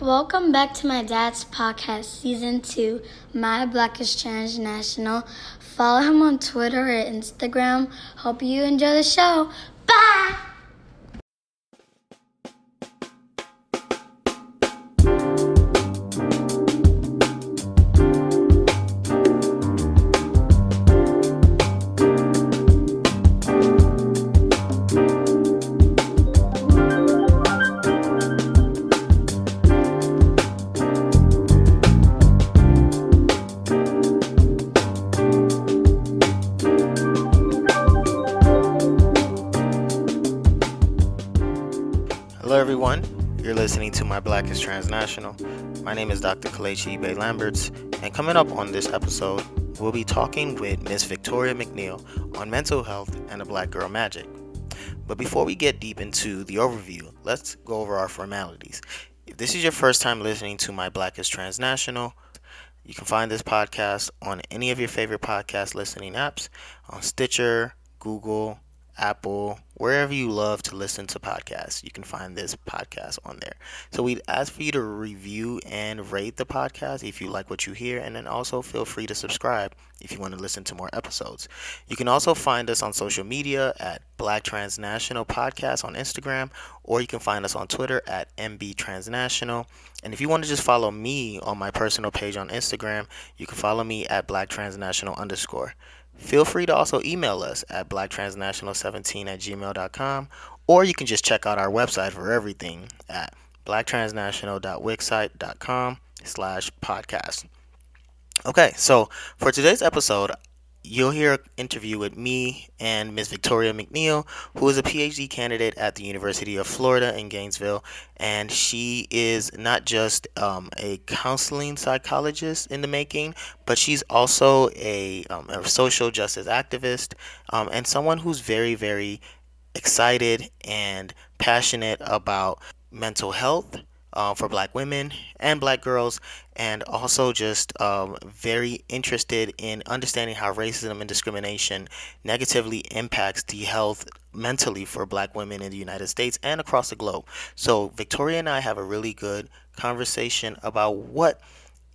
Welcome back to my dad's podcast, season two, My Black is Transnational. Follow him on Twitter or Instagram. Hope you enjoy the show. Bye! My name is Dr. Kelechi Ibe-Lamberts, and coming up on this episode, we'll be talking with Miss Victoria McNeil on mental health and a black girl magic. But before we get deep into the overview, let's go over our formalities. If this is your first time listening to My Black is Transnational, you can find this podcast on any of your favorite podcast listening apps on Stitcher, Google, Apple, wherever you love to listen to podcasts, you can find this podcast on there. So we'd ask for you to review and rate the podcast if you like what you hear, and then also feel free to subscribe if you want to listen to more episodes. You can also find us on social media at Black Transnational Podcast on Instagram, or you can find us on Twitter at MB Transnational. And if you want to just follow me on my personal page on Instagram, you can follow me at Black Transnational underscore. Feel free to also email us at blacktransnational17 at gmail.com, or you can just check out our website for everything at blacktransnational.wixsite.com slash podcast. Okay, so for today's episode, you'll hear an interview with me and Ms. Victoria McNeil, who is a PhD candidate at the University of Florida in Gainesville. And she is not just um, a counseling psychologist in the making, but she's also a, um, a social justice activist um, and someone who's very, very excited and passionate about mental health uh, for black women and black girls, and also just um, very interested in understanding how racism and discrimination negatively impacts the health mentally for black women in the United States and across the globe. So, Victoria and I have a really good conversation about what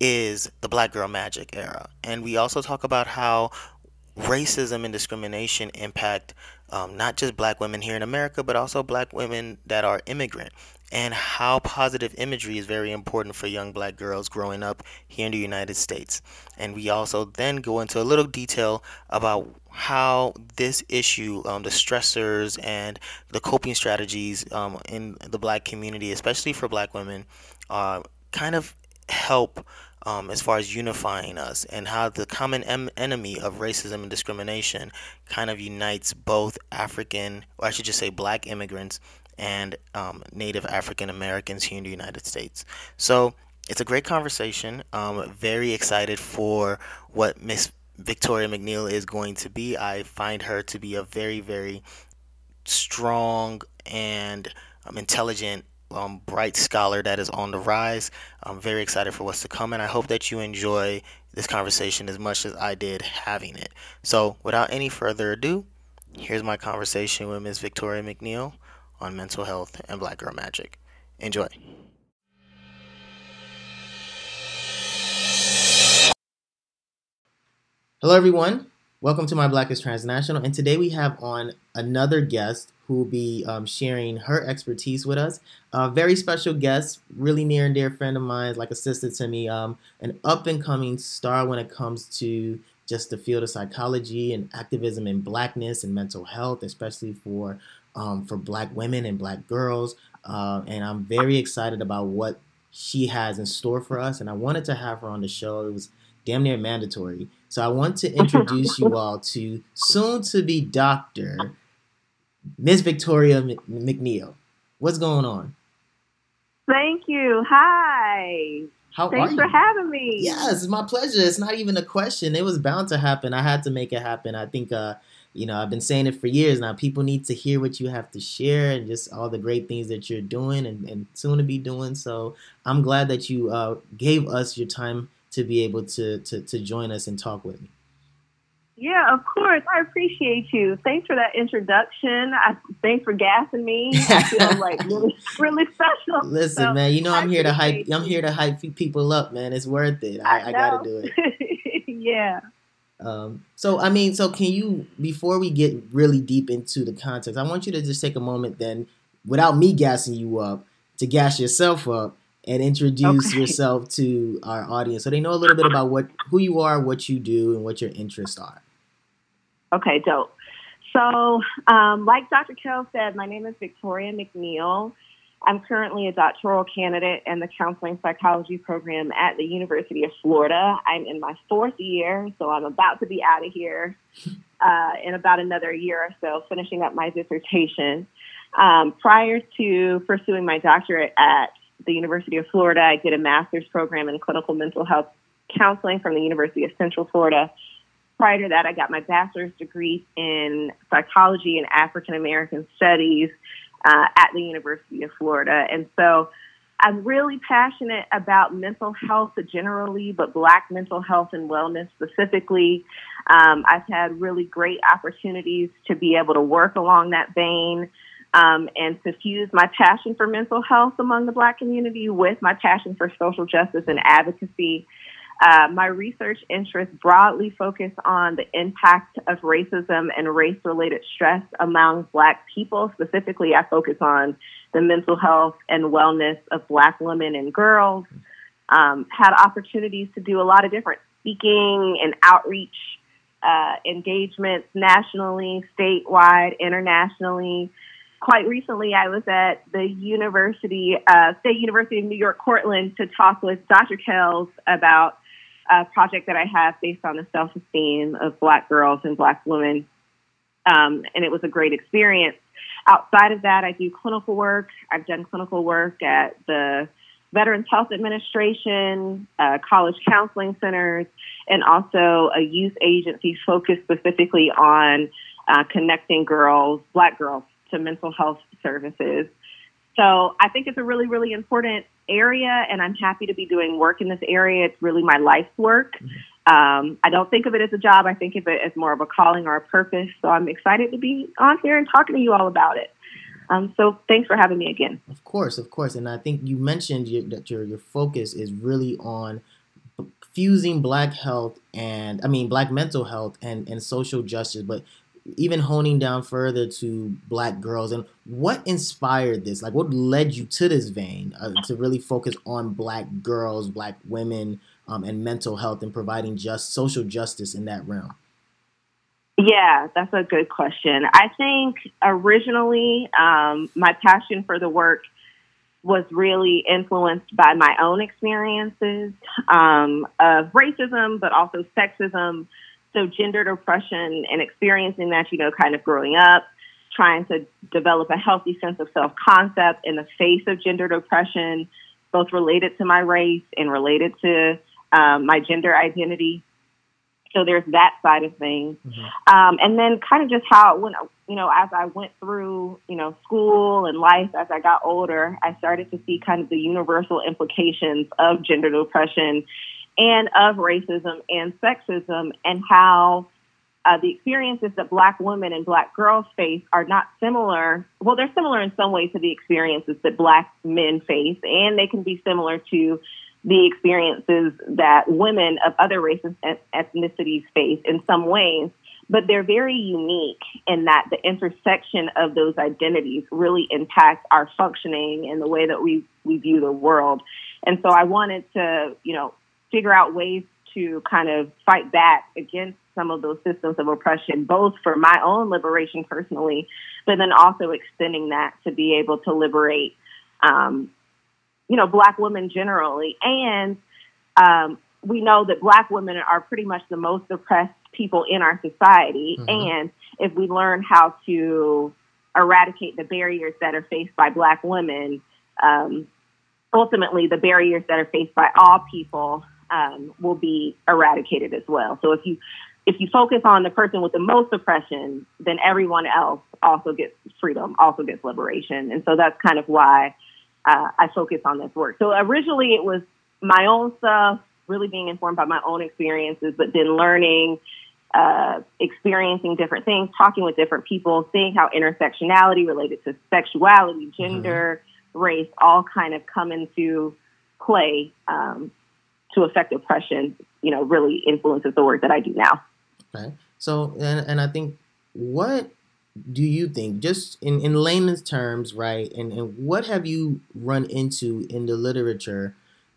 is the black girl magic era, and we also talk about how racism and discrimination impact um, not just black women here in America, but also black women that are immigrant, and how positive imagery is very important for young black girls growing up here in the United States. And we also then go into a little detail about how this issue, um, the stressors and the coping strategies um, in the black community, especially for black women, uh, kind of help um, as far as unifying us and how the common em- enemy of racism and discrimination kind of unites both African, or I should just say black immigrants and um, Native African Americans here in the United States. So it's a great conversation. Um, very excited for what Miss Victoria McNeil is going to be. I find her to be a very, very strong and um, intelligent um, bright scholar that is on the rise. I'm very excited for what's to come, and I hope that you enjoy this conversation as much as I did having it. So, without any further ado, here's my conversation with Ms. Victoria McNeil on mental health and Black Girl Magic. Enjoy. Hello, everyone. Welcome to My Black is Transnational, and today we have on another guest who will be um, sharing her expertise with us. A very special guest, really near and dear friend of mine, like a sister to me, um, an up and coming star when it comes to just the field of psychology and activism in blackness and mental health, especially for um, for black women and black girls. Uh, and I'm very excited about what she has in store for us. And I wanted to have her on the show. It was damn near mandatory. So I want to introduce you all to soon to be Doctor Miss Victoria McNeil. What's going on? Thank you. Hi. How Thanks for having me. Yes, it's my pleasure. It's not even a question. It was bound to happen. I had to make it happen. I think, uh, you know, I've been saying it for years now. People need to hear what you have to share and just all the great things that you're doing and, and soon to be doing. So I'm glad that you uh, gave us your time to be able to, to, to join us and talk with me. Yeah, of course. I appreciate you. Thanks for that introduction. I, thanks for gassing me. I feel like really, really special. Listen, so, man, you know I'm here to hype. You. I'm here to hype people up, man. It's worth it. I, I, I got to do it. yeah. Um, so I mean, so can you before we get really deep into the context, I want you to just take a moment then, without me gassing you up, to gas yourself up and introduce okay. yourself to our audience so they know a little bit about what who you are, what you do, and what your interests are. Okay, dope. So, um, like Dr. Kell said, my name is Victoria McNeil. I'm currently a doctoral candidate in the counseling psychology program at the University of Florida. I'm in my fourth year, so I'm about to be out of here uh, in about another year or so, finishing up my dissertation. Um, prior to pursuing my doctorate at the University of Florida, I did a master's program in clinical mental health counseling from the University of Central Florida. Prior to that, I got my bachelor's degree in psychology and African American studies uh, at the University of Florida. And so I'm really passionate about mental health generally, but Black mental health and wellness specifically. Um, I've had really great opportunities to be able to work along that vein um, and to fuse my passion for mental health among the Black community with my passion for social justice and advocacy. Uh, my research interests broadly focus on the impact of racism and race related stress among Black people. Specifically, I focus on the mental health and wellness of Black women and girls. Um, had opportunities to do a lot of different speaking and outreach uh, engagements nationally, statewide, internationally. Quite recently, I was at the University, uh, State University of New York, Cortland, to talk with Dr. Kells about a project that I have based on the self esteem of Black girls and Black women. Um, and it was a great experience. Outside of that, I do clinical work. I've done clinical work at the Veterans Health Administration, uh, college counseling centers, and also a youth agency focused specifically on uh, connecting girls, Black girls, to mental health services. So I think it's a really, really important area, and I'm happy to be doing work in this area. It's really my life's work. Mm-hmm. Um, I don't think of it as a job. I think of it as more of a calling or a purpose. So I'm excited to be on here and talking to you all about it. Um, so thanks for having me again. Of course, of course. And I think you mentioned your, that your your focus is really on fusing black health and I mean black mental health and and social justice, but even honing down further to black girls and what inspired this? Like what led you to this vein uh, to really focus on black girls black women um, and mental health and providing just social justice in that realm? Yeah that's a good question. I think originally um, my passion for the work was really influenced by my own experiences um, of racism but also sexism so gendered oppression and experiencing that, you know, kind of growing up, trying to develop a healthy sense of self concept in the face of gendered oppression, both related to my race and related to um, my gender identity. So there's that side of things. Mm-hmm. Um, and then kind of just how went, you know, as I went through, you know, school and life as I got older, I started to see kind of the universal implications of gendered oppression and of racism and sexism and how uh, the experiences that black women and black girls face are not similar. Well, they're similar in some ways to the experiences that black men face, and they can be similar to the experiences that women of other races and ethnicities face in some ways. But they're very unique in that the intersection of those identities really impacts our functioning and the way that we, we view the world. And so I wanted to, you know, figure out ways to kind of fight back against some of those systems of oppression, both for my own liberation personally, but then also extending that to be able to liberate, um, you know, black women generally. And um, we know that black women are pretty much the most oppressed people in our society. Mm-hmm. And if we learn how to eradicate the barriers that are faced by black women, um, ultimately the barriers that are faced by all people um, will be eradicated as well. So if you if you focus on the person with the most oppression, then everyone else also gets freedom, also gets liberation, and so that's kind of why uh, I focus on this work. So originally it was my own stuff, really being informed by my own experiences, but then learning uh, experiencing different things, talking with different people, seeing how intersectionality related to sexuality, mm-hmm. gender, mm-hmm. race, all kind of come into play um, to affect oppression, you know, really influences the work that I do now. Okay. So, and, and I think what do you think, just in, in layman's terms, right? And, and what have you run into in the literature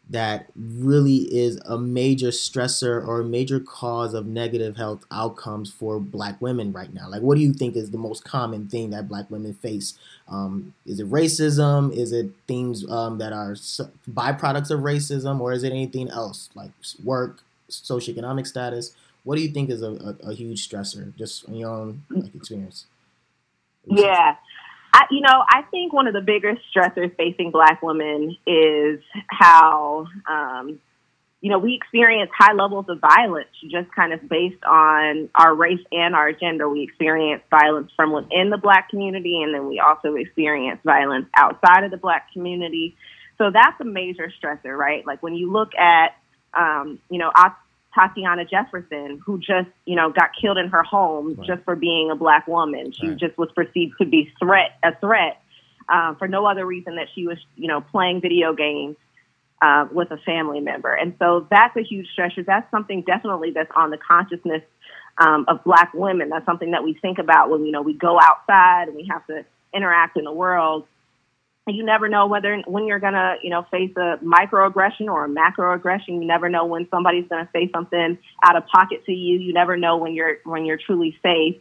that really is a major stressor or a major cause of negative health outcomes for black women right now? Like, what do you think is the most common thing that black women face? Um, is it racism? Is it things um, that are byproducts of racism? Or is it anything else like work, socioeconomic status? What do you think is a, a, a huge stressor, just in your own like, experience? Yeah. I, you know, I think one of the biggest stressors facing Black women is how, um, you know, we experience high levels of violence just kind of based on our race and our gender. We experience violence from within the Black community, and then we also experience violence outside of the Black community. So that's a major stressor, right? Like when you look at, um, you know, Atatiana Jefferson, who just, you know, got killed in her home right. just for being a black woman. She right. just was perceived to be threat a threat uh, for no other reason that she was, you know, playing video games uh, with a family member. And so that's a huge stressor. That's something definitely that's on the consciousness um, of black women. That's something that we think about when, you know, we go outside and we have to interact in the world you never know whether when you're gonna you know face a microaggression or a macroaggression you never know when somebody's gonna say something out of pocket to you. You never know when you're when you're truly safe.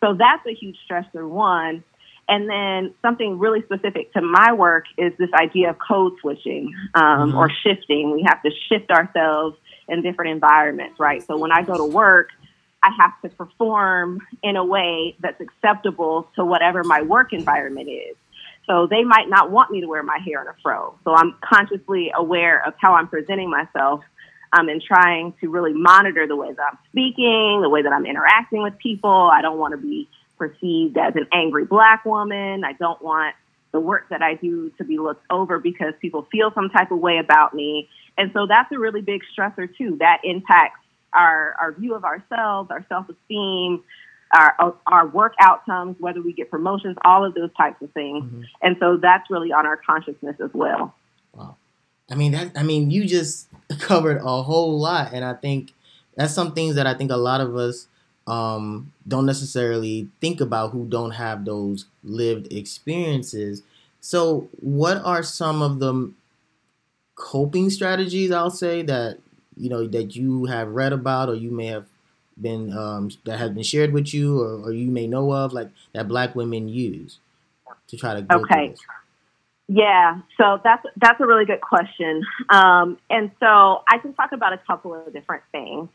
So that's a huge stressor one. And then something really specific to my work is this idea of code switching um, mm-hmm. or shifting. We have to shift ourselves in different environments right? So when i go to work I have to perform in a way that's acceptable to whatever my work environment is. So they might not want me to wear my hair in a fro. So I'm consciously aware of how I'm presenting myself um, and trying to really monitor the way that I'm speaking, the way that I'm interacting with people. I don't want to be perceived as an angry black woman. I don't want the work that I do to be looked over because people feel some type of way about me. And so that's a really big stressor too. That impacts our, our view of ourselves, our self esteem, our our work outcomes, whether we get promotions, all of those types of things. Mm-hmm. And so that's really on our consciousness as well. Wow. I mean that I mean you just covered a whole lot and I think that's some things that I think a lot of us um, don't necessarily think about who don't have those lived experiences. So, what are some of the coping strategies I'll say that you know that you have read about or you may have been um, that has been shared with you or, or you may know of like that black women use to try to okay. yeah. So that's that's a really good question. Um, and so i can talk about a couple of different things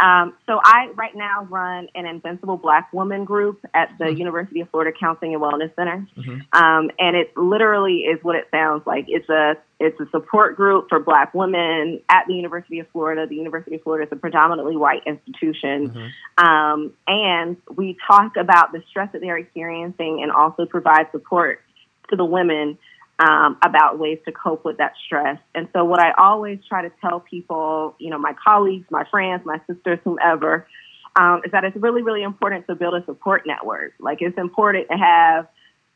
um, so I right now run an Invincible Black Woman group at the mm-hmm. University of Florida Counseling and Wellness Center, mm-hmm. um, and it literally is what it sounds like. It's a it's a support group for Black women at the University of Florida. The University of Florida is a predominantly white institution, mm-hmm. um, and we talk about the stress that they're experiencing and also provide support to the women um, about ways to cope with that stress. And so, what I always try to tell people, you know, my colleagues, my friends, my sisters, whomever, um, is that it's really, really important to build a support network. Like, it's important to have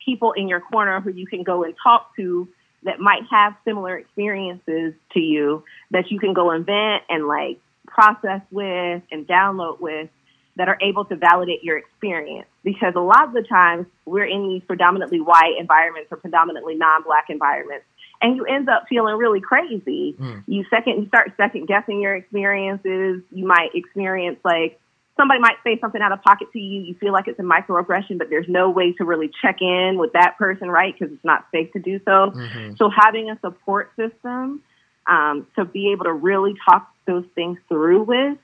people in your corner who you can go and talk to that might have similar experiences to you that you can go and vent and like process with and download with that are able to validate your experience. Because a lot of the times we're in these predominantly white environments or predominantly non-black environments, and you end up feeling really crazy. Mm. You second, you start second guessing your experiences. You might experience like somebody might say something out of pocket to you. You feel like it's a microaggression, but there's no way to really check in with that person, right? Because it's not safe to do so. Mm-hmm. So having a support system um, to be able to really talk those things through with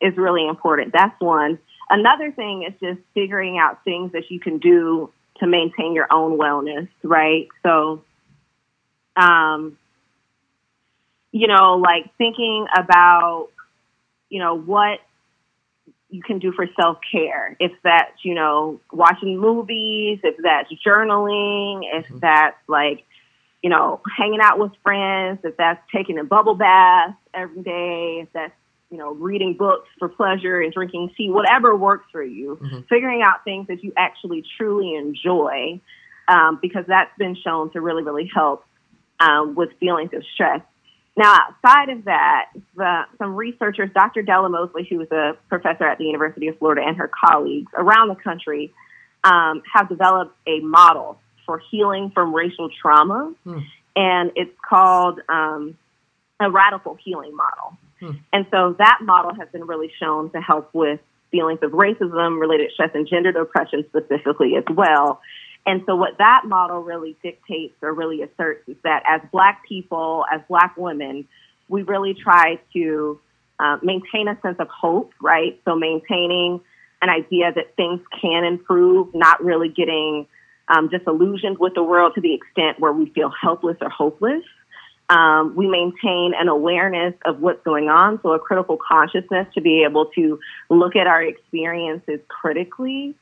is really important. That's one. Another thing is just figuring out things that you can do to maintain your own wellness, right? So, um, you know, like thinking about, you know, what you can do for self care. If that's, you know, watching movies, if that's journaling, if mm-hmm. that's like, you know, hanging out with friends, if that's taking a bubble bath every day, if that's you know, reading books for pleasure and drinking tea, whatever works for you, mm-hmm. figuring out things that you actually truly enjoy, um, because that's been shown to really, really help um, with feelings of stress. Now, outside of that, the, some researchers, Dr. Della Mosley, who was a professor at the University of Florida, and her colleagues around the country um, have developed a model for healing from racial trauma, hmm. and it's called um, a radical healing model. Hmm. And so that model has been really shown to help with feelings of racism, related stress, and gendered oppression specifically as well. And so, what that model really dictates or really asserts is that as Black people, as Black women, we really try to uh, maintain a sense of hope, right? So, maintaining an idea that things can improve, not really getting um, disillusioned with the world to the extent where we feel helpless or hopeless. Um, we maintain an awareness of what's going on, so a critical consciousness to be able to look at our experiences critically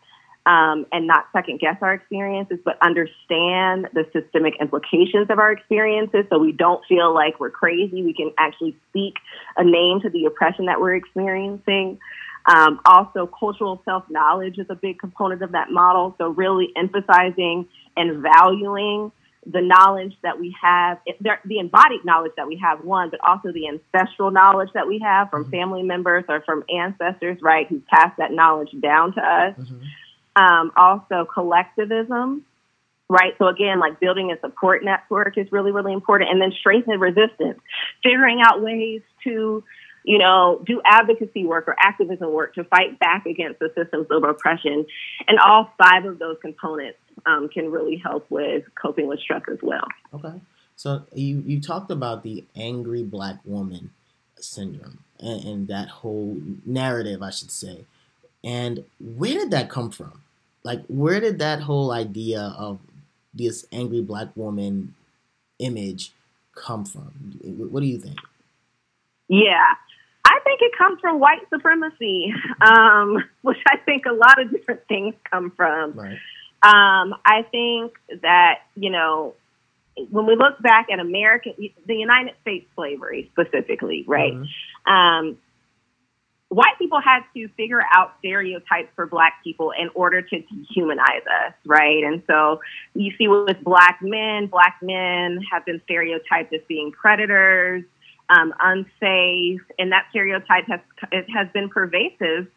um, and not second guess our experiences, but understand the systemic implications of our experiences so we don't feel like we're crazy. We can actually speak a name to the oppression that we're experiencing. Um, also, cultural self knowledge is a big component of that model. So, really emphasizing and valuing the knowledge that we have, the embodied knowledge that we have, one, but also the ancestral knowledge that we have from mm-hmm. family members or from ancestors, right, who passed that knowledge down to us. Mm-hmm. Um, also, collectivism, right? So, again, like building a support network is really, really important. And then strengthen resistance, figuring out ways to you know, do advocacy work or activism work to fight back against the systems of oppression. And all five of those components um, can really help with coping with stress as well. Okay. So you, you talked about the angry black woman syndrome and, and that whole narrative, I should say. And where did that come from? Like, where did that whole idea of this angry black woman image come from? What do you think? Yeah. I think it comes from white supremacy, um, which I think a lot of different things come from. Right. Um, I think that, you know, when we look back at American, the United States slavery specifically, right? Mm-hmm. Um, white people had to figure out stereotypes for black people in order to dehumanize us, right? And so you see with black men, black men have been stereotyped as being predators, um, unsafe, and that stereotype has it has been pervasive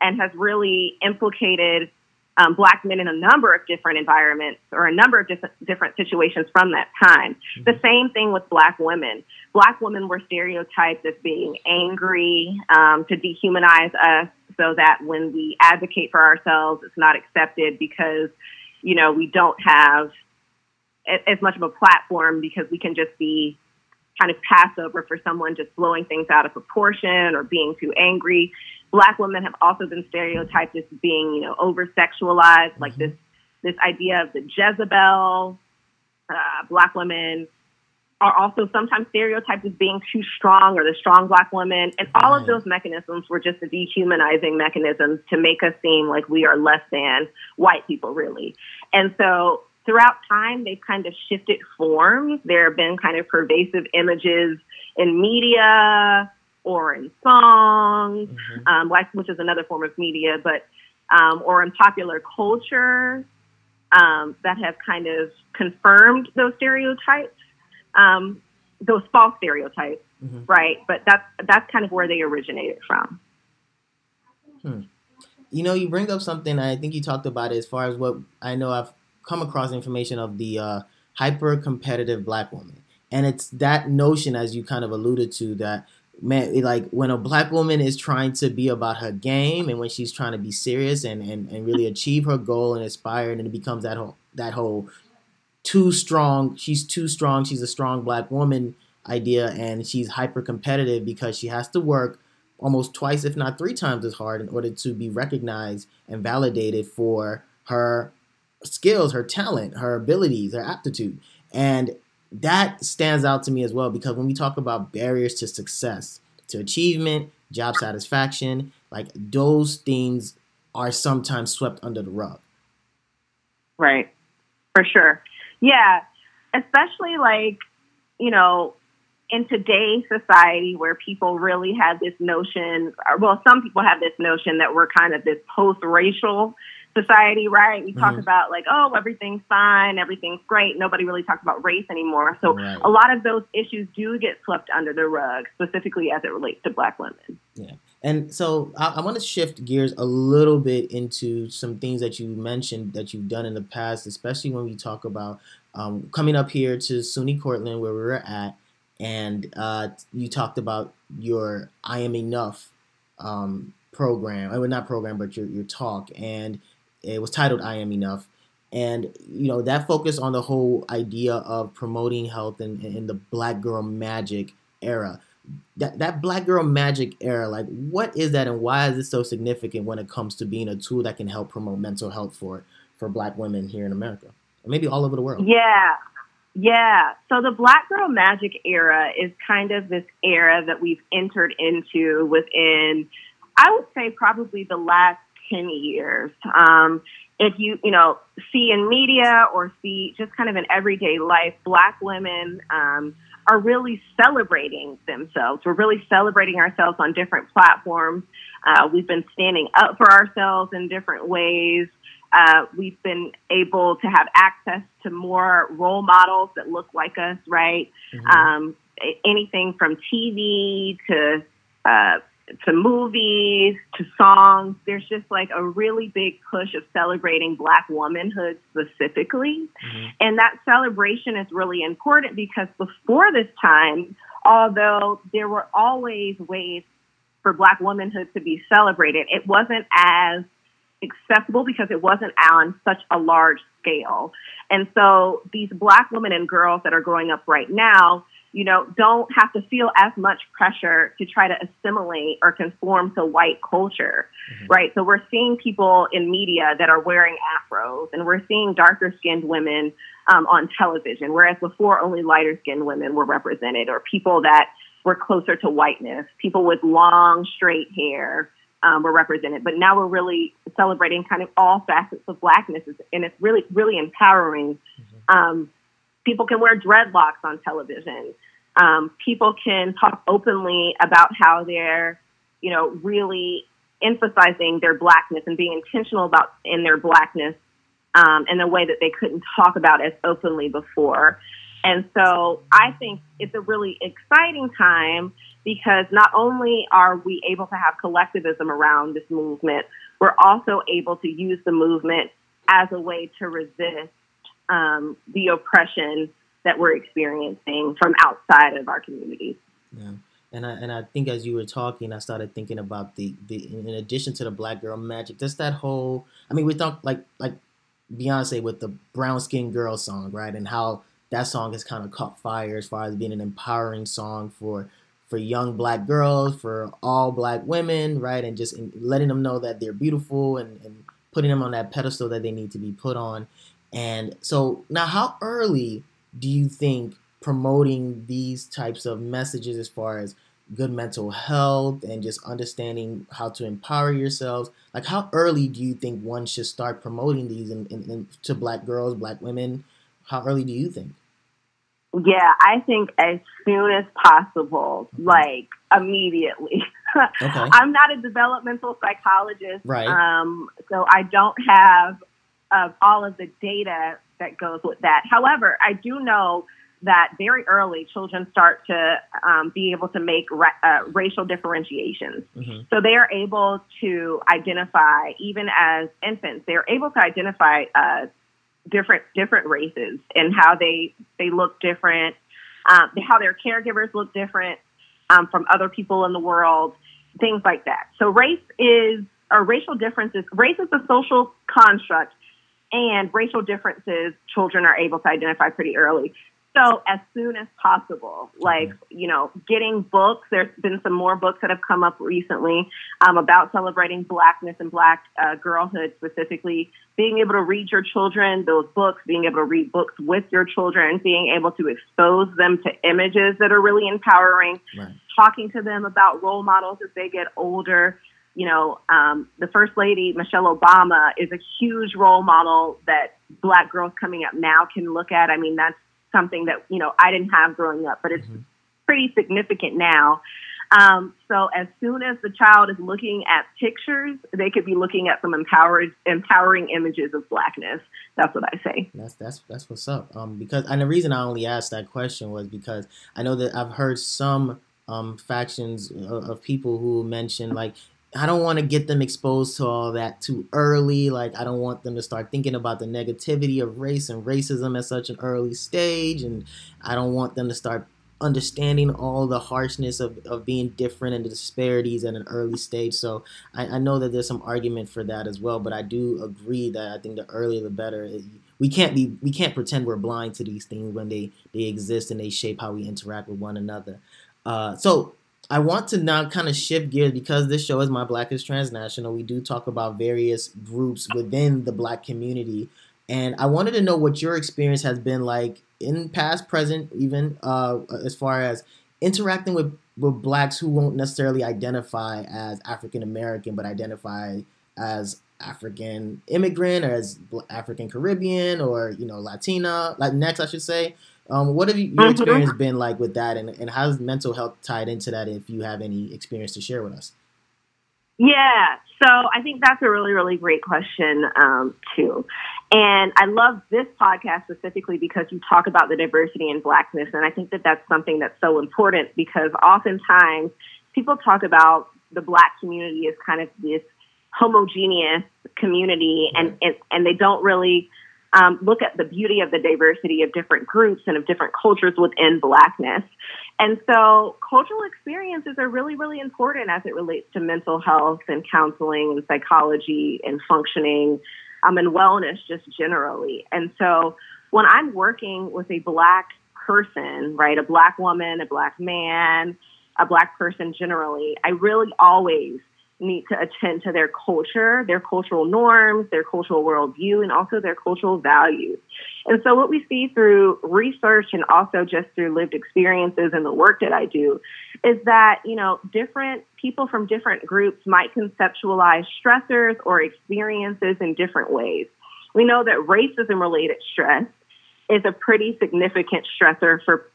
and has really implicated um, black men in a number of different environments or a number of different different situations from that time. Mm-hmm. The same thing with black women. Black women were stereotyped as being angry um, to dehumanize us, so that when we advocate for ourselves, it's not accepted because you know we don't have as much of a platform because we can just be kind of pass over for someone just blowing things out of proportion or being too angry. Black women have also been stereotyped as being, you know, over sexualized, mm-hmm. like this this idea of the Jezebel. Uh, black women are also sometimes stereotyped as being too strong or the strong black woman. And all of those mechanisms were just the dehumanizing mechanisms to make us seem like we are less than white people, really. And so throughout time, they've kind of shifted forms. There have been kind of pervasive images in media or in songs, mm-hmm. um, like which is another form of media, but um, or in popular culture um, that have kind of confirmed those stereotypes, um, those false stereotypes, mm-hmm. right? But that's that's kind of where they originated from. Hmm. You know, you bring up something. I think you talked about it as far as what I know. I've come across information of the uh, hyper competitive black woman. And it's that notion, as you kind of alluded to, that man, like when a black woman is trying to be about her game and when she's trying to be serious and, and, and really achieve her goal and aspire, and it becomes that whole that whole too strong, she's too strong, she's a strong black woman idea, and she's hyper competitive because she has to work almost twice, if not three times as hard in order to be recognized and validated for her skills, her talent, her abilities, her aptitude. And that stands out to me as well because when we talk about barriers to success, to achievement, job satisfaction, like those things are sometimes swept under the rug. Right. For sure. Yeah. Especially like, you know, in today's society where people really have this notion, or, well, some people have this notion that we're kind of this post racial society, right? We talk mm-hmm. about like, oh, everything's fine, everything's great. Nobody really talks about race anymore. So right. a lot of those issues do get swept under the rug, specifically as it relates to black women. Yeah. And so I, I want to shift gears a little bit into some things that you mentioned that you've done in the past, especially when we talk about um, coming up here to SUNY Cortland, where we were at, and uh, you talked about your I Am Enough um, program, I mean, not program, but your, your talk, and it was titled I Am Enough. And you know that focused on the whole idea of promoting health in, in the Black Girl Magic era. That that black girl magic era like what is that and why is it so significant when it comes to being a tool that can help promote mental health for for black women here in america? Maybe all over the world. Yeah. Yeah. So the black girl magic era is kind of this era that we've entered into within i would say probably the last 10 years um, if you you know see in media or see just kind of in everyday life black women um, are really celebrating themselves. We're really celebrating ourselves on different platforms. Uh, we've been standing up for ourselves in different ways. Uh, we've been able to have access to more role models that look like us, right? Mm-hmm. Um, anything from TV to uh, to movies to songs. There's just like a really big push of celebrating Black womanhood specifically. Mm-hmm. And that celebration is really important because before this time, although there were always ways for Black womanhood to be celebrated, it wasn't as accessible because it wasn't on such a large scale. And so these Black women and girls that are growing up right now, you know, don't have to feel as much pressure to try to assimilate or conform to white culture, mm-hmm. right? So we're seeing people in media that are wearing afros, and we're seeing darker skinned women um, on television, whereas before only lighter skinned women were represented, or people that were closer to whiteness, people with long, straight hair. Um, were represented, but now we're really celebrating kind of all facets of blackness, and it's really, really empowering. Mm-hmm. Um, people can wear dreadlocks on television um, people can talk openly about how they're, you know, really emphasizing their blackness and being intentional about in their blackness um, in a way that they couldn't talk about as openly before. And so I think it's a really exciting time because not only are we able to have collectivism around this movement, we're also able to use the movement as a way to resist um, the oppression that we're experiencing from outside of our communities. Yeah. And I, and I think as you were talking, I started thinking about the, the in addition to the black girl magic, just that whole. I mean, we talk like like Beyonce with the brown skin girl song, right? And how that song has kind of caught fire as far as being an empowering song for for young black girls, for all black women, right? And just letting them know that they're beautiful and, and putting them on that pedestal that they need to be put on. And so now, how early do you think promoting these types of messages as far as good mental health and just understanding how to empower yourselves like how early do you think one should start promoting these in, in, in, to black girls black women how early do you think yeah i think as soon as possible okay. like immediately okay. i'm not a developmental psychologist right um, so i don't have uh, all of the data that goes with that. However, I do know that very early children start to um, be able to make ra- uh, racial differentiations. Mm-hmm. So they are able to identify, even as infants, they are able to identify uh, different different races and how they they look different, um, how their caregivers look different um, from other people in the world, things like that. So race is or racial differences. Race is a social construct and racial differences children are able to identify pretty early. So as soon as possible, like, you know, getting books, there's been some more books that have come up recently um, about celebrating blackness and black uh, girlhood specifically, being able to read your children those books, being able to read books with your children, being able to expose them to images that are really empowering, right. talking to them about role models as they get older, you know, um, the First Lady, Michelle Obama, is a huge role model that black girls coming up now can look at. I mean, that's something that, you know, I didn't have growing up, but it's mm-hmm. pretty significant now. Um, so as soon as the child is looking at pictures, they could be looking at some empowered, empowering images of blackness. That's what I say. That's that's that's what's up. Um, because and the reason I only asked that question was because I know that I've heard some um factions of, of people who mention like I don't want to get them exposed to all that too early. Like, I don't want them to start thinking about the negativity of race and racism at such an early stage. And I don't want them to start understanding all the harshness of, of being different and the disparities at an early stage. So I, I know that there's some argument for that as well. But I do agree that I think the earlier the better. We can't be we can't pretend we're blind to these things when they they exist and they shape how we interact with one another. Uh, so I want to now kind of shift gears because this show is My Black is Transnational. We do talk about various groups within the black community. And I wanted to know what your experience has been like in past, present, even uh, as far as interacting with, with blacks who won't necessarily identify as African American, but identify as African immigrant or as African Caribbean or, you know, Latina, Latinx, I should say. Um, what have you, your mm-hmm. experience been like with that, and, and how's mental health tied into that? If you have any experience to share with us. Yeah, so I think that's a really, really great question um, too. And I love this podcast specifically because you talk about the diversity and blackness, and I think that that's something that's so important because oftentimes people talk about the black community as kind of this homogeneous community, and and, and they don't really um, look at the beauty of the diversity of different groups and of different cultures within Blackness. And so cultural experiences are really, really important as it relates to mental health and counseling and psychology and functioning um, and wellness just generally. And so when I'm working with a Black person, right, a Black woman, a Black man, a Black person generally, I really always need to attend to their culture, their cultural norms, their cultural worldview, and also their cultural values. And so, what we see through research and also just through lived experiences and the work that I do is that, you know, different people from different groups might conceptualize stressors or experiences in different ways. We know that racism related stress is a pretty significant stressor for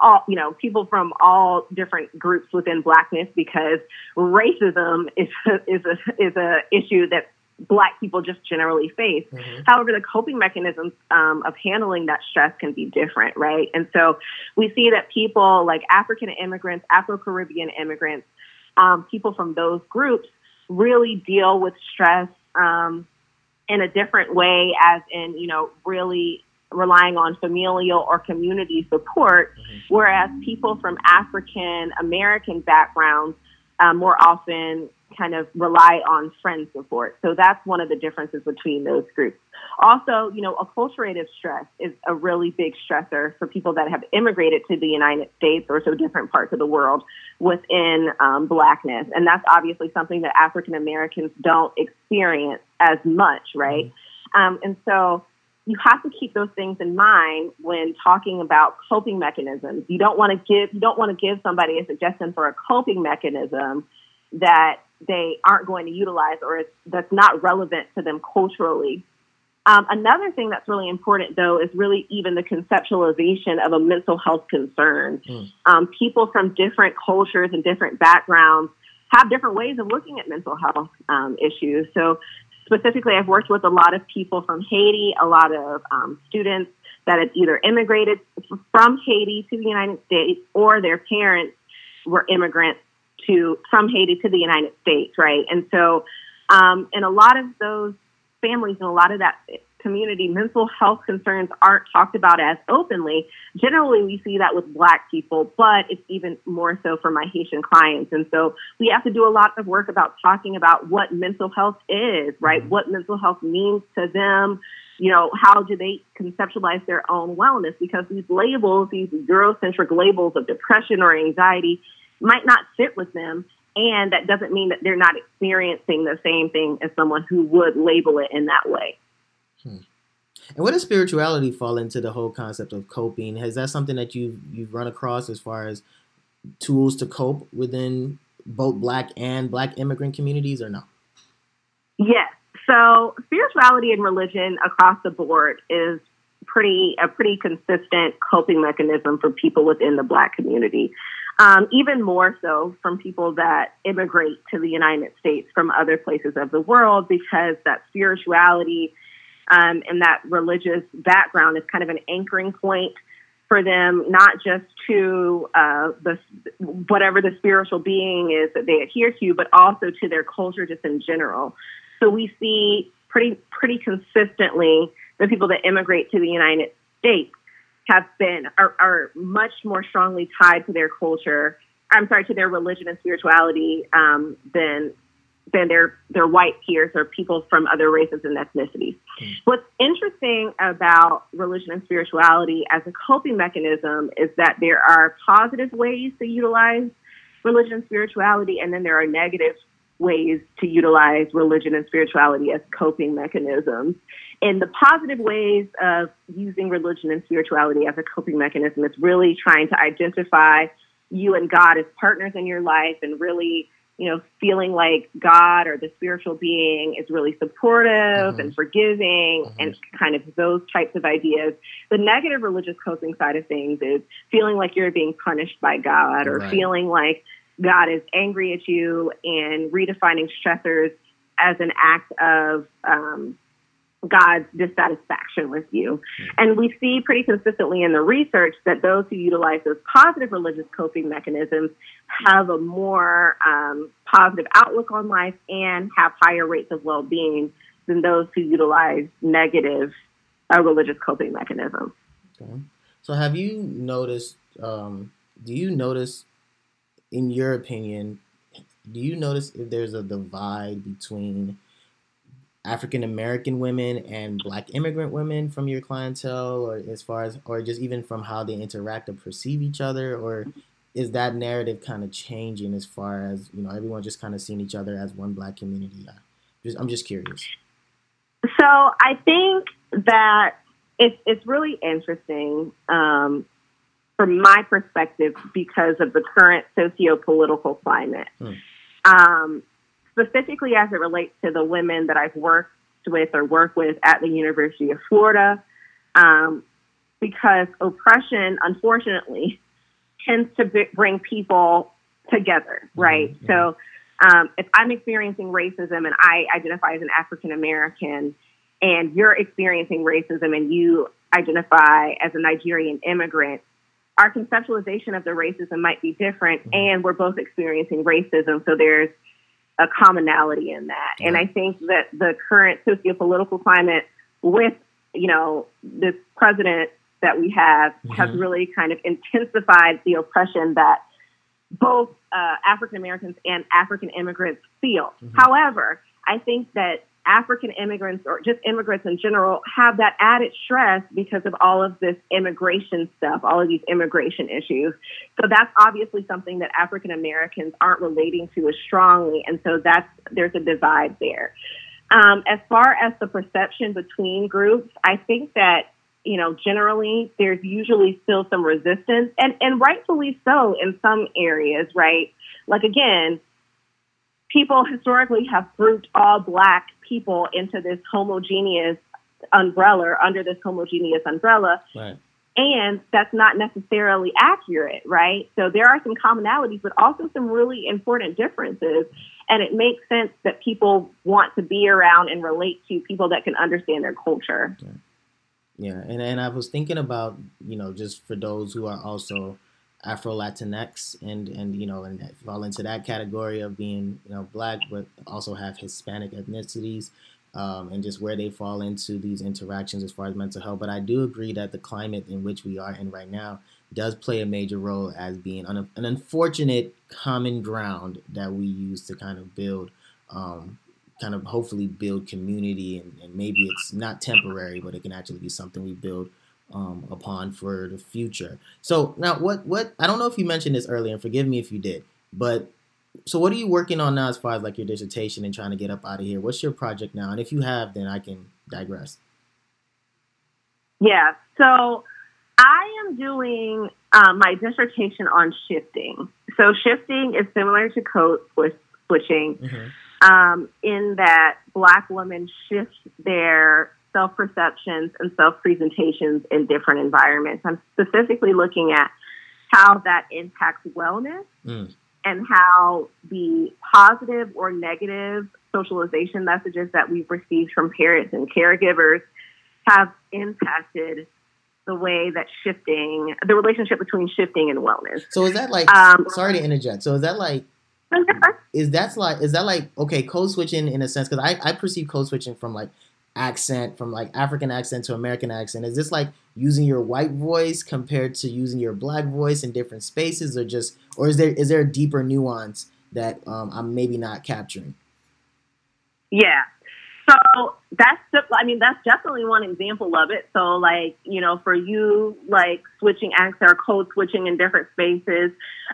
all you know people from all different groups within blackness because racism is a, is a is a issue that black people just generally face. Mm-hmm. However, the coping mechanisms um, of handling that stress can be different, right? And so we see that people like African immigrants, Afro Caribbean immigrants, um, people from those groups really deal with stress um, in a different way, as in you know really relying on familial or community support, mm-hmm. whereas people from African American backgrounds uh, more often kind of rely on friend support. So that's one of the differences between those groups. Also, you know, acculturative stress is a really big stressor for people that have immigrated to the United States or to different parts of the world within um, blackness. And that's obviously something that African Americans don't experience as much, right? Mm-hmm. Um, and so you have to keep those things in mind when talking about coping mechanisms. You don't want to give you don't want to give somebody a suggestion for a coping mechanism that they aren't going to utilize or that's not relevant to them culturally. Um, another thing that's really important, though, is really even the conceptualization of a mental health concern. Mm. Um, people from different cultures and different backgrounds have different ways of looking at mental health um, issues. So specifically, I've worked with a lot of people from Haiti, a lot of um, students that had either immigrated from Haiti to the United States or their parents were immigrants to from Haiti to the United States, right? And so, um, and a lot of those families and a lot of that community, mental health concerns aren't talked about as openly. Generally, we see that with Black people, but it's even more so for my Haitian clients. And so we have to do a lot of work about talking about what mental health is, right? What mental health means to them. You know, how do they conceptualize their own wellness? Because these labels, these Eurocentric labels of depression or anxiety, might not fit with them. And that doesn't mean that they're not experiencing the same thing as someone who would label it in that way. And where does spirituality fall into the whole concept of coping? Has that something that you've you've run across as far as tools to cope within both black and black immigrant communities or no? Yes. So spirituality and religion across the board is pretty a pretty consistent coping mechanism for people within the Black community. Um, even more so from people that immigrate to the United States from other places of the world, because that spirituality um, and that religious background is kind of an anchoring point for them, not just to uh, the whatever the spiritual being is that they adhere to, but also to their culture just in general. So we see pretty pretty consistently the people that immigrate to the United States have been are, are much more strongly tied to their culture. I'm sorry, to their religion and spirituality um, than than their their white peers or people from other races and ethnicities. Mm. What's interesting about religion and spirituality as a coping mechanism is that there are positive ways to utilize religion and spirituality, and then there are negative ways to utilize religion and spirituality as coping mechanisms. And the positive ways of using religion and spirituality as a coping mechanism is really trying to identify you and God as partners in your life and really you know, feeling like God or the spiritual being is really supportive mm-hmm. and forgiving mm-hmm. and kind of those types of ideas. The negative religious coping side of things is feeling like you're being punished by God or right. feeling like God is angry at you and redefining stressors as an act of um, God's dissatisfaction with you. And we see pretty consistently in the research that those who utilize those positive religious coping mechanisms have a more um, positive outlook on life and have higher rates of well being than those who utilize negative uh, religious coping mechanisms. Okay. So, have you noticed, um, do you notice, in your opinion, do you notice if there's a divide between African American women and black immigrant women from your clientele or as far as or just even from how they interact or perceive each other or is that narrative kind of changing as far as you know everyone just kind of seeing each other as one black community? Just, i'm just curious. So i think that it's, it's really interesting um, from my perspective because of the current socio-political climate. Hmm. um, specifically as it relates to the women that I've worked with or work with at the University of Florida, um, because oppression, unfortunately, tends to b- bring people together, mm-hmm. right? Mm-hmm. So um, if I'm experiencing racism and I identify as an African American, and you're experiencing racism and you identify as a Nigerian immigrant, our conceptualization of the racism might be different, mm-hmm. and we're both experiencing racism. So there's a commonality in that. And I think that the current sociopolitical climate with, you know, this president that we have mm-hmm. has really kind of intensified the oppression that both uh, African Americans and African immigrants feel. Mm-hmm. However, I think that African immigrants or just immigrants in general have that added stress because of all of this immigration stuff, all of these immigration issues. So that's obviously something that African Americans aren't relating to as strongly. And so that's, there's a divide there. Um, as far as the perception between groups, I think that you know, generally there's usually still some resistance and, and rightfully so in some areas, right? Like again, people historically have grouped all black people into this homogeneous umbrella, under this homogeneous umbrella. Right. And that's not necessarily accurate, right? So there are some commonalities, but also some really important differences. And it makes sense that people want to be around and relate to people that can understand their culture. Yeah. Yeah, and, and I was thinking about, you know, just for those who are also Afro Latinx and and you know and fall into that category of being you know black, but also have Hispanic ethnicities. Um, and just where they fall into these interactions as far as mental health. But I do agree that the climate in which we are in right now does play a major role as being an, an unfortunate common ground that we use to kind of build, um, kind of hopefully build community. And, and, maybe it's not temporary, but it can actually be something we build um, upon for the future. So now, what what I don't know if you mentioned this earlier, and forgive me if you did, but so what are you working on now as far as like your dissertation and trying to get up out of here? What's your project now? And if you have, then I can digress. Yeah, so I am doing um, my dissertation on shifting. So shifting is similar to code switching mm-hmm. um, in that Black women shift their self perceptions and self presentations in different environments. I'm specifically looking at how that impacts wellness mm. and how the positive or negative socialization messages that we've received from parents and caregivers have impacted the way that shifting, the relationship between shifting and wellness. So is that like, um, sorry to interject. So is that like, is that like, is that like, okay, code switching in a sense? Because I, I perceive code switching from like accent, from like African accent to American accent. Is this like using your white voice compared to using your black voice in different spaces or just, or is there, is there a deeper nuance that um, I'm maybe not capturing? Yeah. So that's I mean, that's definitely one example of it. So like, you know, for you, like switching accent or code switching in different spaces.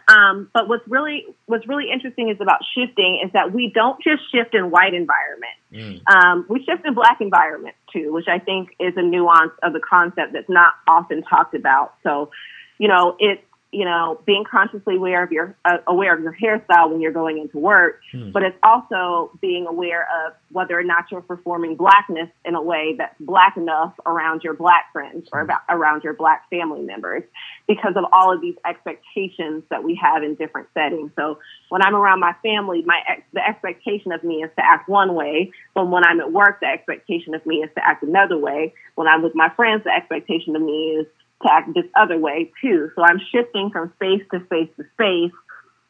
Um, but what's really, what's really interesting is about shifting is that we don't just shift in white environments. Mm. Um, we shift in black environments too, which I think is a nuance of the concept that's not often talked about. So, you know, it's, you know, being consciously aware of your uh, aware of your hairstyle when you're going into work, hmm. but it's also being aware of whether or not you're performing blackness in a way that's black enough around your black friends or hmm. about, around your black family members because of all of these expectations that we have in different settings. So when I'm around my family, my ex- the expectation of me is to act one way, but when I'm at work, the expectation of me is to act another way. When I'm with my friends, the expectation of me is to act this other way too. So I'm shifting from space to space to space.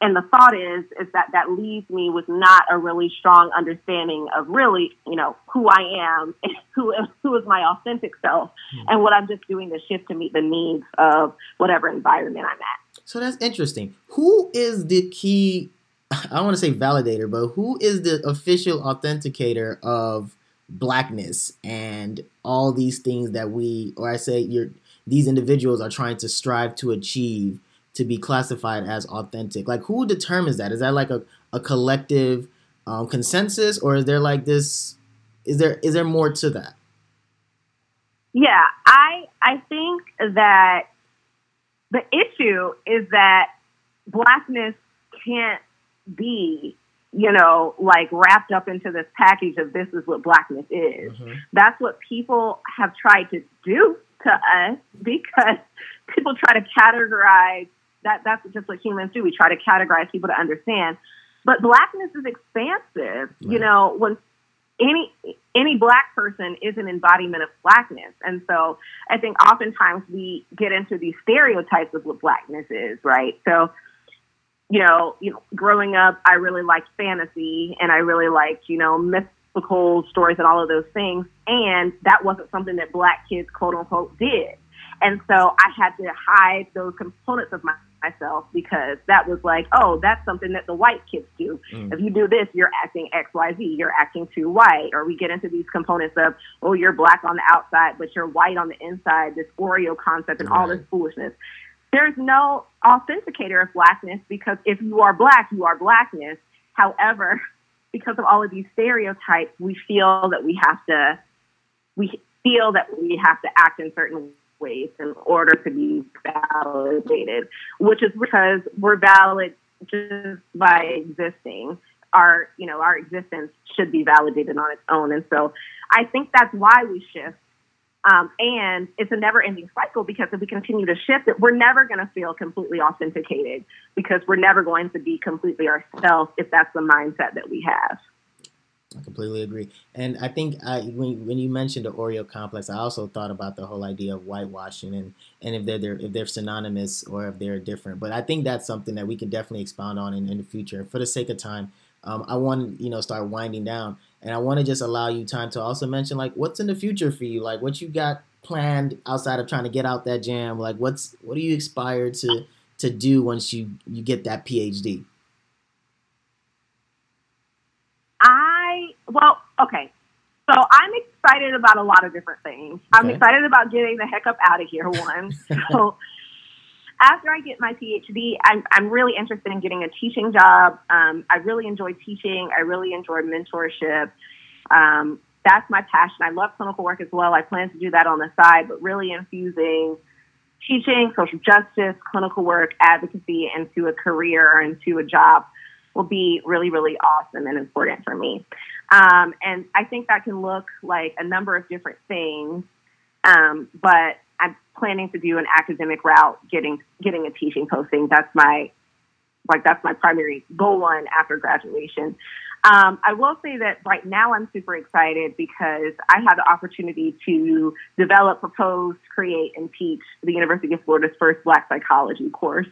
And the thought is, is that that leaves me with not a really strong understanding of really, you know, who I am, who, who is my authentic self, mm-hmm. and what I'm just doing to shift to meet the needs of whatever environment I'm at. So that's interesting. Who is the key, I don't want to say validator, but who is the official authenticator of blackness and all these things that we, or I say you're, these individuals are trying to strive to achieve to be classified as authentic? Like, who determines that? Is that like a, a collective um, consensus, or is there like this? Is there is there more to that? Yeah, I I think that the issue is that blackness can't be you know, like wrapped up into this package of this is what blackness is. Mm-hmm. That's what people have tried to do to us because people try to categorize that that's just what humans do. We try to categorize people to understand. But blackness is expansive. Right. You know, when any any black person is an embodiment of blackness. And so I think oftentimes we get into these stereotypes of what blackness is, right? So, you know, you know, growing up I really liked fantasy and I really liked, you know, myth stories and all of those things. And that wasn't something that black kids, quote unquote, did. And so I had to hide those components of my, myself because that was like, oh, that's something that the white kids do. Mm. If you do this, you're acting X, Y, Z. You're acting too white. Or we get into these components of, oh, you're black on the outside, but you're white on the inside. This Oreo concept and right. all this foolishness. There's no authenticator of blackness because if you are black, you are blackness. However, because of all of these stereotypes, we feel that we have to, we feel that we have to act in certain ways in order to be validated, which is because we're valid just by existing. Our, you know, our existence should be validated on its own. And so I think that's why we shift um, and it's a never ending cycle because if we continue to shift it, we're never going to feel completely authenticated because we're never going to be completely ourselves if that's the mindset that we have. I completely agree. And I think I, when, when you mentioned the Oreo complex, I also thought about the whole idea of whitewashing and, and if they're, they're if they're synonymous or if they're different. But I think that's something that we can definitely expound on in, in the future. For the sake of time, um, I want to you know start winding down. And I want to just allow you time to also mention like what's in the future for you, like what you got planned outside of trying to get out that jam. Like what's what are you inspired to to do once you you get that PhD? I well, okay. So I'm excited about a lot of different things. Okay. I'm excited about getting the heck up out of here. One. so after I get my PhD, I'm, I'm really interested in getting a teaching job. Um, I really enjoy teaching. I really enjoy mentorship. Um, that's my passion. I love clinical work as well. I plan to do that on the side, but really infusing teaching, social justice, clinical work, advocacy into a career or into a job will be really, really awesome and important for me. Um, and I think that can look like a number of different things. Um, but I'm planning to do an academic route, getting getting a teaching posting. That's my like that's my primary goal one after graduation. Um, I will say that right now I'm super excited because I had the opportunity to develop, propose, create, and teach the University of Florida's first Black psychology course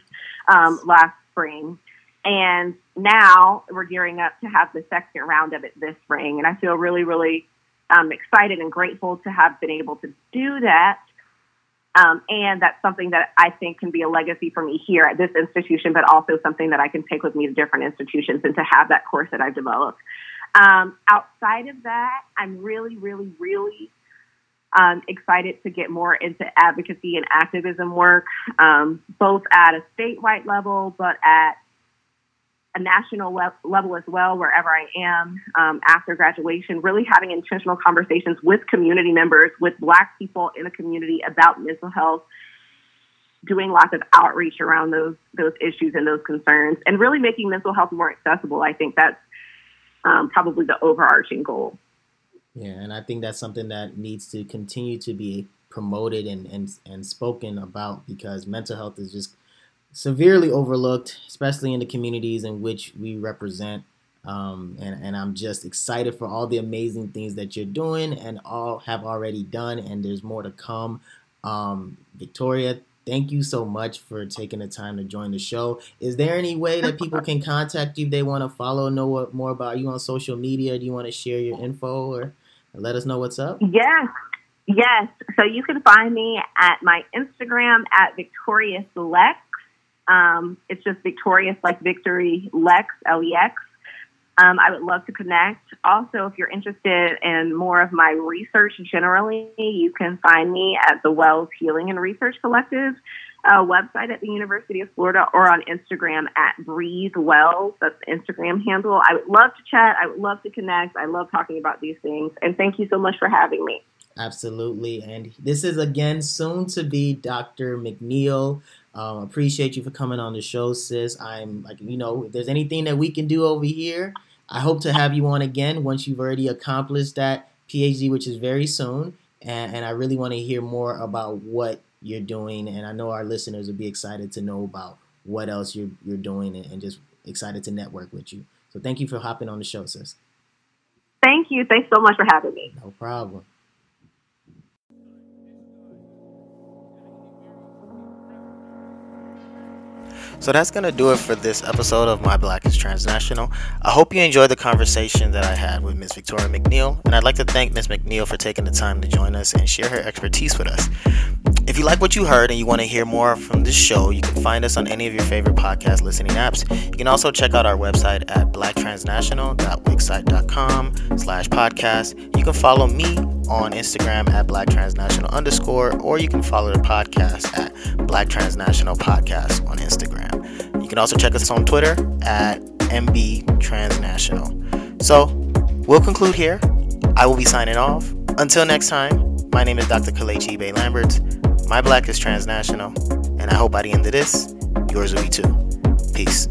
um, last spring. And now we're gearing up to have the second round of it this spring. And I feel really, really um, excited and grateful to have been able to do that. Um, and that's something that I think can be a legacy for me here at this institution, but also something that I can take with me to different institutions and to have that course that I've developed. Um, outside of that, I'm really, really, really um, excited to get more into advocacy and activism work, um, both at a statewide level, but at a national le- level as well, wherever I am um, after graduation, really having intentional conversations with community members, with Black people in the community about mental health, doing lots of outreach around those those issues and those concerns, and really making mental health more accessible. I think that's um, probably the overarching goal. Yeah, and I think that's something that needs to continue to be promoted and, and, and spoken about because mental health is just severely overlooked, especially in the communities in which we represent. Um, and, and I'm just excited for all the amazing things that you're doing and all have already done, and there's more to come. Um, Victoria, thank you so much for taking the time to join the show. Is there any way that people can contact you if they want to follow, know what, more about you on social media? Do you want to share your info or let us know what's up? Yes. Yes. So you can find me at my Instagram at Victorious Lex. Um, it's just Victorious like Victory Lex, L E X. Um, I would love to connect. Also, if you're interested in more of my research generally, you can find me at the Wells Healing and Research Collective uh, website at the University of Florida or on Instagram at Breathe Wells. That's the Instagram handle. I would love to chat. I would love to connect. I love talking about these things. And thank you so much for having me. Absolutely. And this is again soon to be Dr. McNeil. Um, appreciate you for coming on the show, sis. I'm like, you know, if there's anything that we can do over here, I hope to have you on again once you've already accomplished that PhD, which is very soon. And, and I really want to hear more about what you're doing. And I know our listeners will be excited to know about what else you're, you're doing and, and just excited to network with you. So thank you for hopping on the show, sis. Thank you. Thanks so much for having me. No problem. So that's going to do it for this episode of My Black is Transnational. I hope you enjoyed the conversation that I had with Ms. Victoria McNeil, and I'd like to thank Ms. McNeil for taking the time to join us and share her expertise with us. If you like what you heard and you want to hear more from this show, you can find us on any of your favorite podcast listening apps. You can also check out our website at blacktransnational.wixsite.com slash podcast. You can follow me on Instagram at Black Transnational underscore, or you can follow the podcast at Black Transnational Podcast on Instagram. You can also check us on Twitter at MB Transnational. So we'll conclude here. I will be signing off. Until next time, my name is Dr. Kelechi Bay Lambert. My black is transnational, and I hope by the end of this, yours will be too. Peace.